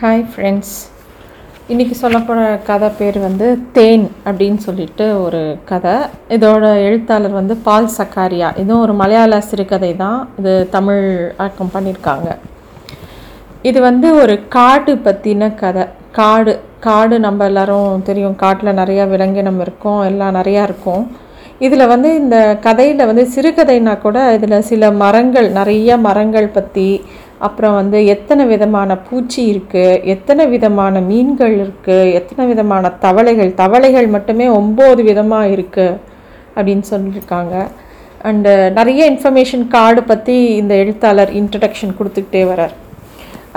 Hi friends இன்றைக்கி சொல்லப்போகிற கதை பேர் வந்து தேன் அப்படின்னு சொல்லிட்டு ஒரு கதை. இதோட எழுத்தாளர் வந்து பால் சக்காரியா. இதுவும் ஒரு மலையாள சிறுகதை தான். இது தமிழ் ஆக்கம் பண்ணியிருக்காங்க. இது வந்து ஒரு காடு பற்றின கதை. காடு காடு நம்ம எல்லாரும் தெரியும். காட்டில் நிறையா விலங்கினம் இருக்கும். எல்லாம் நிறையா இருக்கும். இதில் வந்து இந்த கதையில் வந்து சிறுகதைனா கூட இதில் சில மரங்கள் நிறைய மரங்கள் பற்றி அப்புறம் வந்து எத்தனை விதமான பூச்சி இருக்குது எத்தனை விதமான மீன்கள் இருக்குது எத்தனை விதமான தவளைகள் தவளைகள் மட்டுமே ஒம்பது விதமாக இருக்குது அப்படின்னு சொல்லியிருக்காங்க. அண்டு நிறைய இன்ஃபர்மேஷன் கார்டு பற்றி இந்த எழுத்தாளர் இன்ட்ரடக்ஷன் கொடுத்துக்கிட்டே வரார்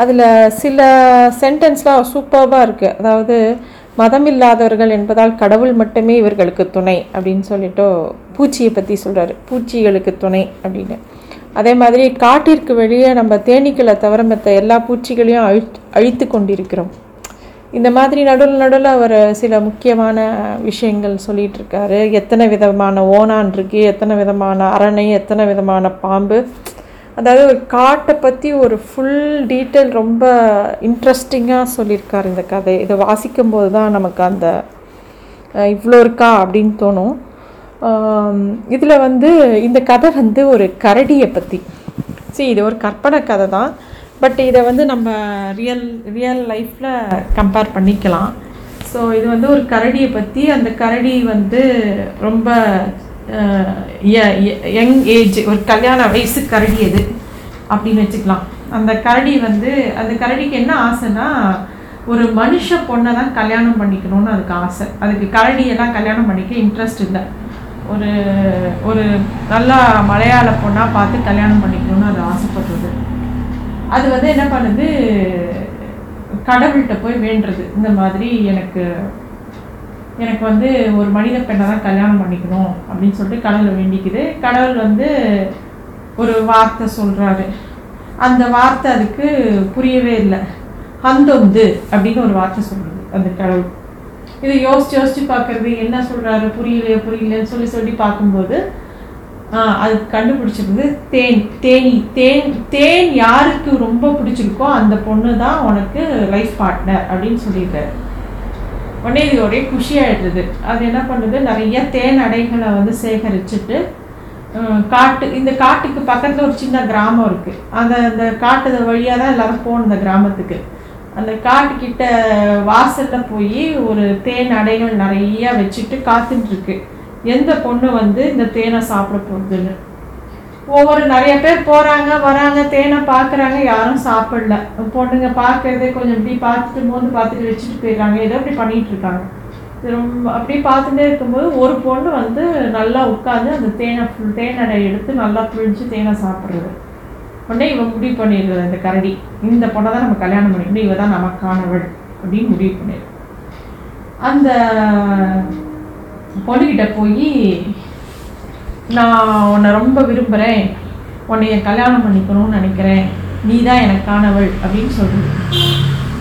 அதில் சில சென்டென்ஸ்லாம் சூப்பர்வாக இருக்குது அதாவது மதம் இல்லாதவர்கள் என்பதால் கடவுள் மட்டுமே இவர்களுக்கு துணை அப்படின்னு சொல்லிட்டு பூச்சியை பற்றி சொல்கிறாரு பூச்சிகளுக்கு துணை அப்படின்னு. அதே மாதிரி காட்டிற்கு வெளியே நம்ம தேனீக்களை தவிர மற்ற எல்லா பூச்சிகளையும் அழித்து அழித்து கொண்டிருக்கிறோம். இந்த மாதிரி நடுவில் நடுவில் அவர் சில முக்கியமான விஷயங்கள் சொல்லிகிட்டு இருக்காரு. எத்தனை விதமான ஓனான் இருக்குது எத்தனை விதமான அரணை எத்தனை விதமான பாம்பு. அதாவது ஒரு காட்டை பற்றி ஒரு ஃபுல் டீட்டெயில் ரொம்ப இன்ட்ரெஸ்டிங்காக சொல்லியிருக்காரு இந்த கதை. இதை வாசிக்கும்போது தான் நமக்கு அந்த இவ்வளோ இருக்கா? அப்படின்னு தோணும். இதில் வந்து இந்த கதை வந்து ஒரு கரடியை பற்றி சரி இது ஒரு கற்பனை கதை தான். பட் இதை வந்து நம்ம ரியல் ரியல் லைஃப்பில் கம்பேர் பண்ணிக்கலாம். ஸோ இது வந்து ஒரு கரடியை பற்றி அந்த கரடி வந்து ரொம்ப யங் ஏஜ் ஒரு கல்யாண வயசு கரடி அது அப்படின்னு வச்சுக்கலாம். அந்த கரடி வந்து அந்த கரடிக்கு என்ன ஆசைன்னா ஒரு மனுஷ பொண்ணை தான் கல்யாணம் பண்ணிக்கணும்னு அதுக்கு ஆசை. அதுக்கு கரடியெல்லாம் கல்யாணம் பண்ணிக்க இன்ட்ரெஸ்ட் இல்லை. ஒரு ஒரு நல்லா மலையாள பொண்ணாக பார்த்து கல்யாணம் பண்ணிக்கணும்னு அது ஆசைப்படுறது அது வந்து என்ன பண்ணுது? கடவுள்கிட்ட போய் வேண்டுறது. இந்த மாதிரி எனக்கு எனக்கு வந்து ஒரு மனித பெண்ணை தான் கல்யாணம் பண்ணிக்கணும் அப்படின்னு சொல்லிட்டு கடவுளை வேண்டிக்குது. கடவுள் வந்து ஒரு வார்த்தை சொல்கிறாரு அந்த வார்த்தை அதுக்கு புரியவே இல்லை. ஹந்தொந்து அப்படின்னு ஒரு வார்த்தை சொல்கிறது அந்த கடவுள். இதை யோசிச்சு யோசிச்சு பார்க்கறது என்ன சொல்கிறாரு புரியலையே புரியலன்னு சொல்லி சொல்லி பார்க்கும்போது அது கண்டுபிடிச்சிருந்தது தேன் தேனி தேன் தேன் யாருக்கு ரொம்ப பிடிச்சிருக்கோ அந்த பொண்ணு தான் உனக்கு லைஃப் பார்ட்னர் அப்படின்னு சொல்லியிருக்காரு. உடனே இது ஒரே ஆகிடுது அது என்ன பண்ணுது? நிறைய தேன் அடைகளை வந்து சேகரிச்சுட்டு காட்டு இந்த காட்டுக்கு பக்கத்தில் ஒரு சின்ன கிராமம் இருக்குது அந்த அந்த காட்டு வழியாக தான் எல்லோரும் போகணும் இந்த கிராமத்துக்கு. அந்த காட்டுக்கிட்ட வாசலில் போய் ஒரு தேன் அடைகள் நிறையா வச்சுட்டு காத்துட்டுருக்கு எந்த பொண்ணு வந்து இந்த தேனை சாப்பிட போகுதுன்னு ஒவ்வொரு நிறைய பேர் போகிறாங்க வராங்க தேனை பார்க்குறாங்க யாரும் சாப்பிடல. பொண்ணுங்க பார்க்குறதே கொஞ்சம் இப்படி பார்த்துட்டு மோந்து பார்த்துட்டு வச்சுட்டு போயிடுறாங்க. ஏதோ இப்படி பண்ணிகிட்டு இருக்காங்க ரொம்ப அப்படி பார்த்துட்டே இருக்கும்போது ஒரு பொண்ணு வந்து நல்லா உட்காந்து அந்த தேனை ஃபுல் தேனடை எடுத்து நல்லா புழிஞ்சு தேனை சாப்பிட்றது. உடனே இவன் முடிவு பண்ணிடுறது அந்த கரடி. இந்த பொண்ணை தான் நம்ம கல்யாணம் பண்ணிக்கணும் இவ தான் நமக்கானவள் அப்படின்னு முடிவு பண்ணிடு. அந்த பொண்ணுக்கிட்ட போய் நான் உன்னை ரொம்ப விரும்புகிறேன் உன்னை கல்யாணம் பண்ணிக்கணும்னு நினைக்கிறேன். நீ தான் எனக்கானவள். அப்படின்னு சொல்லுது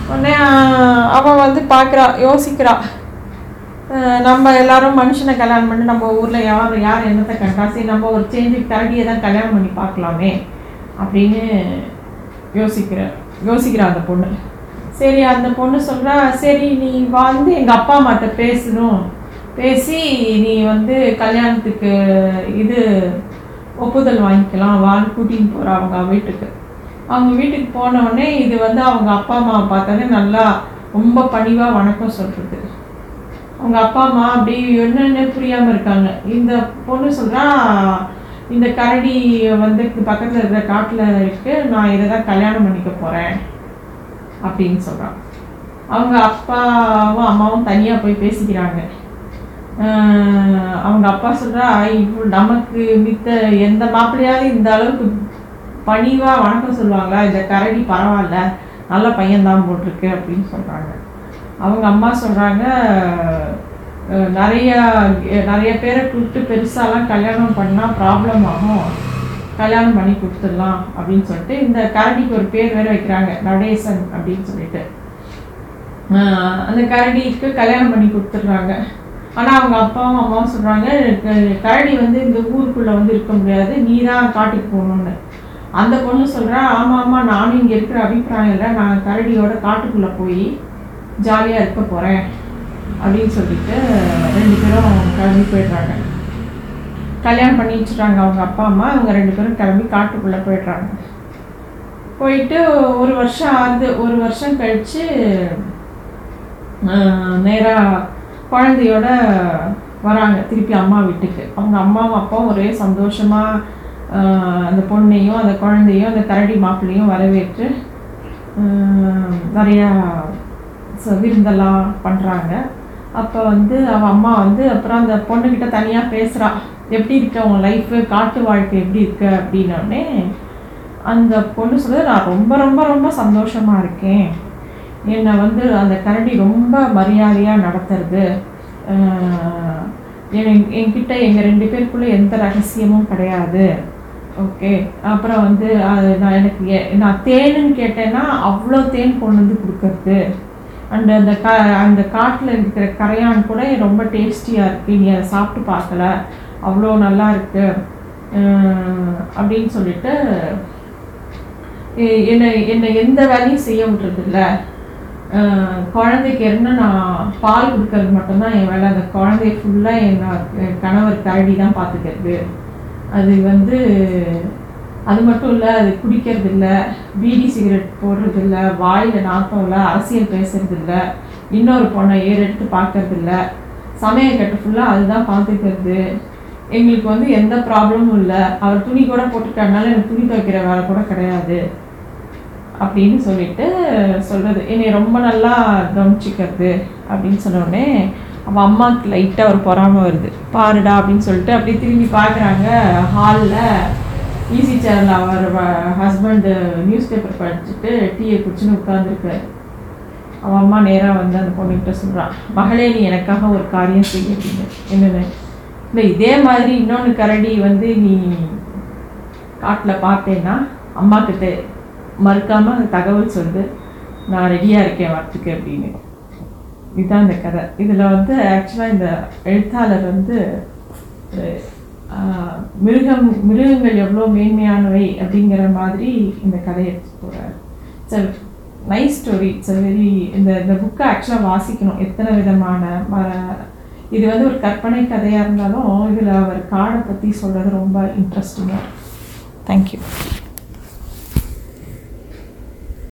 உடனே அவன் வந்து பார்க்குறா யோசிக்கிறா. நம்ம எல்லாரும் மனுஷனை கல்யாணம் பண்ணி நம்ம ஊரில் யார் யார் என்னத்தை கண்டாசி நம்ம ஒரு சேஞ்சு கரடியை தான் கல்யாணம் பண்ணி பார்க்கலாமே. அப்படின்னு யோசிக்கிற யோசிக்கிறா அந்த பொண்ணு. சரி அந்த பொண்ணு சொல்கிறா சரி நீ வந்து எங்கள் அப்பா அம்மாட்ட பேசணும். பேசி நீ வந்து கல்யாணத்துக்கு இது ஒப்புதல் வாங்கிக்கலாம். வான்னு கூட்டின்னு போகிற அவங்க வீட்டுக்கு. அவங்க வீட்டுக்கு போனவுடனே இது வந்து அவங்க அப்பா அம்மாவை பார்த்தோன்னே நல்லா ரொம்ப பணிவாக வணக்கம் சொல்கிறது அவங்க அப்பா அம்மா அப்படி என்னென்ன புரியாமல் இருக்காங்க. இந்த பொண்ணு சொல்கிறா இந்த கரடி வந்து பக்கத்தில் இருக்கிற காட்டில் இருக்கு. நான் இதை தான் கல்யாணம் பண்ணிக்க போகிறேன் அப்படின்னு சொல்கிறான் அவங்க அப்பாவும் அம்மாவும் தனியாக போய் பேசிக்கிறாங்க. அவங்க அப்பா சொல்கிறா இப்போ நமக்கு மித்த எந்த மாப்பிள்ளையாவது இந்த அளவுக்கு பணிவாக வணக்கம் சொல்லுவாங்களா? இந்த கரடி பரவாயில்ல. நல்ல பையன்தான் போட்டிருக்கு. அப்படின்னு சொல்கிறாங்க அவங்க அம்மா சொல்கிறாங்க நிறையா நிறைய பேரை கூப்பிட்டு பெருசாலாம் கல்யாணம் பண்ணால் ப்ராப்ளம் ஆகும். கல்யாணம் பண்ணி கொடுத்துடலாம் அப்படின்னு சொல்லிட்டு இந்த கரடிக்கு ஒரு பேர் வேறு வைக்கிறாங்க நடேசன் அப்படின்னு சொல்லிட்டு. அந்த கரடிக்கு கல்யாணம் பண்ணி கொடுத்துட்றாங்க. ஆனால் அவங்க அப்பாவும் அம்மாவும் சொல்கிறாங்க கரடி வந்து இந்த ஊருக்குள்ளே வந்து இருக்க முடியாது நீ தான் காட்டுக்கு போகணுன்னு அந்த பொண்ணு சொல்கிறா ஆமாம் ஆமாம் நானும் இங்கே இருக்கிற அபிப்பிராயம் இல்லை. நான் கரடியோட காட்டுக்குள்ளே போய் ஜாலியாக இருக்க போகிறேன் அப்படின்னு சொல்லிட்டு ரெண்டு பேரும் கிளம்பி போயிடுறாங்க. கல்யாணம் பண்ணி வச்சுட்டாங்க அவங்க அப்பா அம்மா. அவங்க ரெண்டு பேரும் கிளம்பி காட்டுக்குள்ளே போயிடுறாங்க. போயிட்டு ஒரு வருஷம் ஆகுது. ஒரு வருஷம் கழித்து நேராக குழந்தையோட வராங்க. திருப்பி அம்மா வீட்டுக்கு. அவங்க அம்மாவும் அப்பாவும் ஒரே சந்தோஷமாக அந்த பொண்ணையும் அந்த குழந்தையும் அந்த கரடி மாப்பிள்ளையும் வரவேற்று நிறையா ச- விருந்தெல்லாம் பண்ணுறாங்க அப்போ வந்து அவள் அம்மா வந்து அப்புறம் அந்த பொண்ணுக்கிட்ட தனியாக பேசுகிறா எப்படி இருக்க உன் லைஃபு காட்டு வாழ்க்கை எப்படி இருக்கு? அப்படின்னோடனே அந்த பொண்ணு சொல்லுது நான் ரொம்ப ரொம்ப ரொம்ப சந்தோஷமாக இருக்கேன். என்னை வந்து அந்த கரடி ரொம்ப மரியாதையாக நடத்துறது. என்கிட்ட எங்கள் ரெண்டு பேருக்குள்ளே எந்த ரகசியமும் கிடையாது. ஓகே? அப்புறம் வந்து அது நான் எனக்கு நான் தேனுன்னு கேட்டேன்னா அவ்வளோ தேன் கொண்டு வந்து கொடுக்கறது. அண்ட் அந்த க அந்த காட்டில் இருக்கிற கரையான் கூட ரொம்ப டேஸ்டியாக இருக்குது நீ அதை சாப்பிட்டு பார்க்கல. அவ்வளோ நல்லா இருக்கு. அப்படின்னு சொல்லிட்டு என்னை என்னை எந்த வேலையும் செய்ய விட்றதில்ல. குழந்தைக்கு என்ன நான் பால் கொடுக்கறது மட்டும்தான் என் வேலை. அந்த குழந்தைய ஃபுல்லாக என் கணவர் கரடி தான் பார்த்துக்கிறது அது வந்து அது மட்டும் இல்லை அது குடிக்கிறது இல்லை பீடி சிகரெட் போடுறது இல்லை வாயில் நாட்டம் இல்லை அரசியல் பேசுறது இல்லை இன்னொரு பொண்ணை ஏறெடுத்து பார்க்கறது இல்லை. சமையல் கட்டு ஃபுல்லாக அதுதான் பார்த்துக்கிறது. எங்களுக்கு வந்து எந்த ப்ராப்ளமும் இல்லை. அவர் துணி கூட போட்டுட்டனால எனக்கு துணி துவைக்கிற வேலை கூட கிடையாது. அப்படின்னு சொல்லிட்டு சொல்கிறது என்னை ரொம்ப நல்லா கவனிச்சிக்கிறது அப்படின்னு சொன்னோடனே அவள் அம்மாவுக்கு லைட்டாக ஒரு பொறாமை வருது. பாருடா அப்படின்னு சொல்லிட்டு அப்படியே திரும்பி பார்க்குறாங்க ஹாலில் ஈஸி சேரில் அவர் ஹஸ்பண்டு நியூஸ் பேப்பர் படிச்சுட்டு டீயை குடிச்சுன்னு உட்காந்துருக்காரு அவன் அம்மா நேராக வந்து அந்த பொண்ணுகிட்ட சொல்கிறான் மகளே நீ எனக்காக ஒரு காரியம் செய்ய அப்படின்னு. என்னென்ன? இல்லை இதே மாதிரி இன்னொன்று கரடி வந்து நீ காட்டில் பார்த்தேன்னா அம்மா கிட்ட அந்த தகவல் சொல்லு. நான் ரெடியாக இருக்கேன் வரத்துக்கு அப்படின்னு. இதுதான் இந்த கதை. இதில் வந்து ஆக்சுவலாக இந்த எழுத்தாளர் வந்து மிருகம் மிருகங்கள் எவ்வளோ மேன்மையானவை அப்படிங்கிற மாதிரி இந்த கதையை எடுத்து போகிறார் it's nice story it's very இந்த இந்த புக்கை ஆக்சுவலாக வாசிக்கணும். எத்தனை விதமான ம- இது வந்து ஒரு கற்பனை கதையாக இருந்தாலும் இதில் அவர் காடை பற்றி சொல்கிறது ரொம்ப இன்ட்ரெஸ்டிங்காக தேங்க்யூ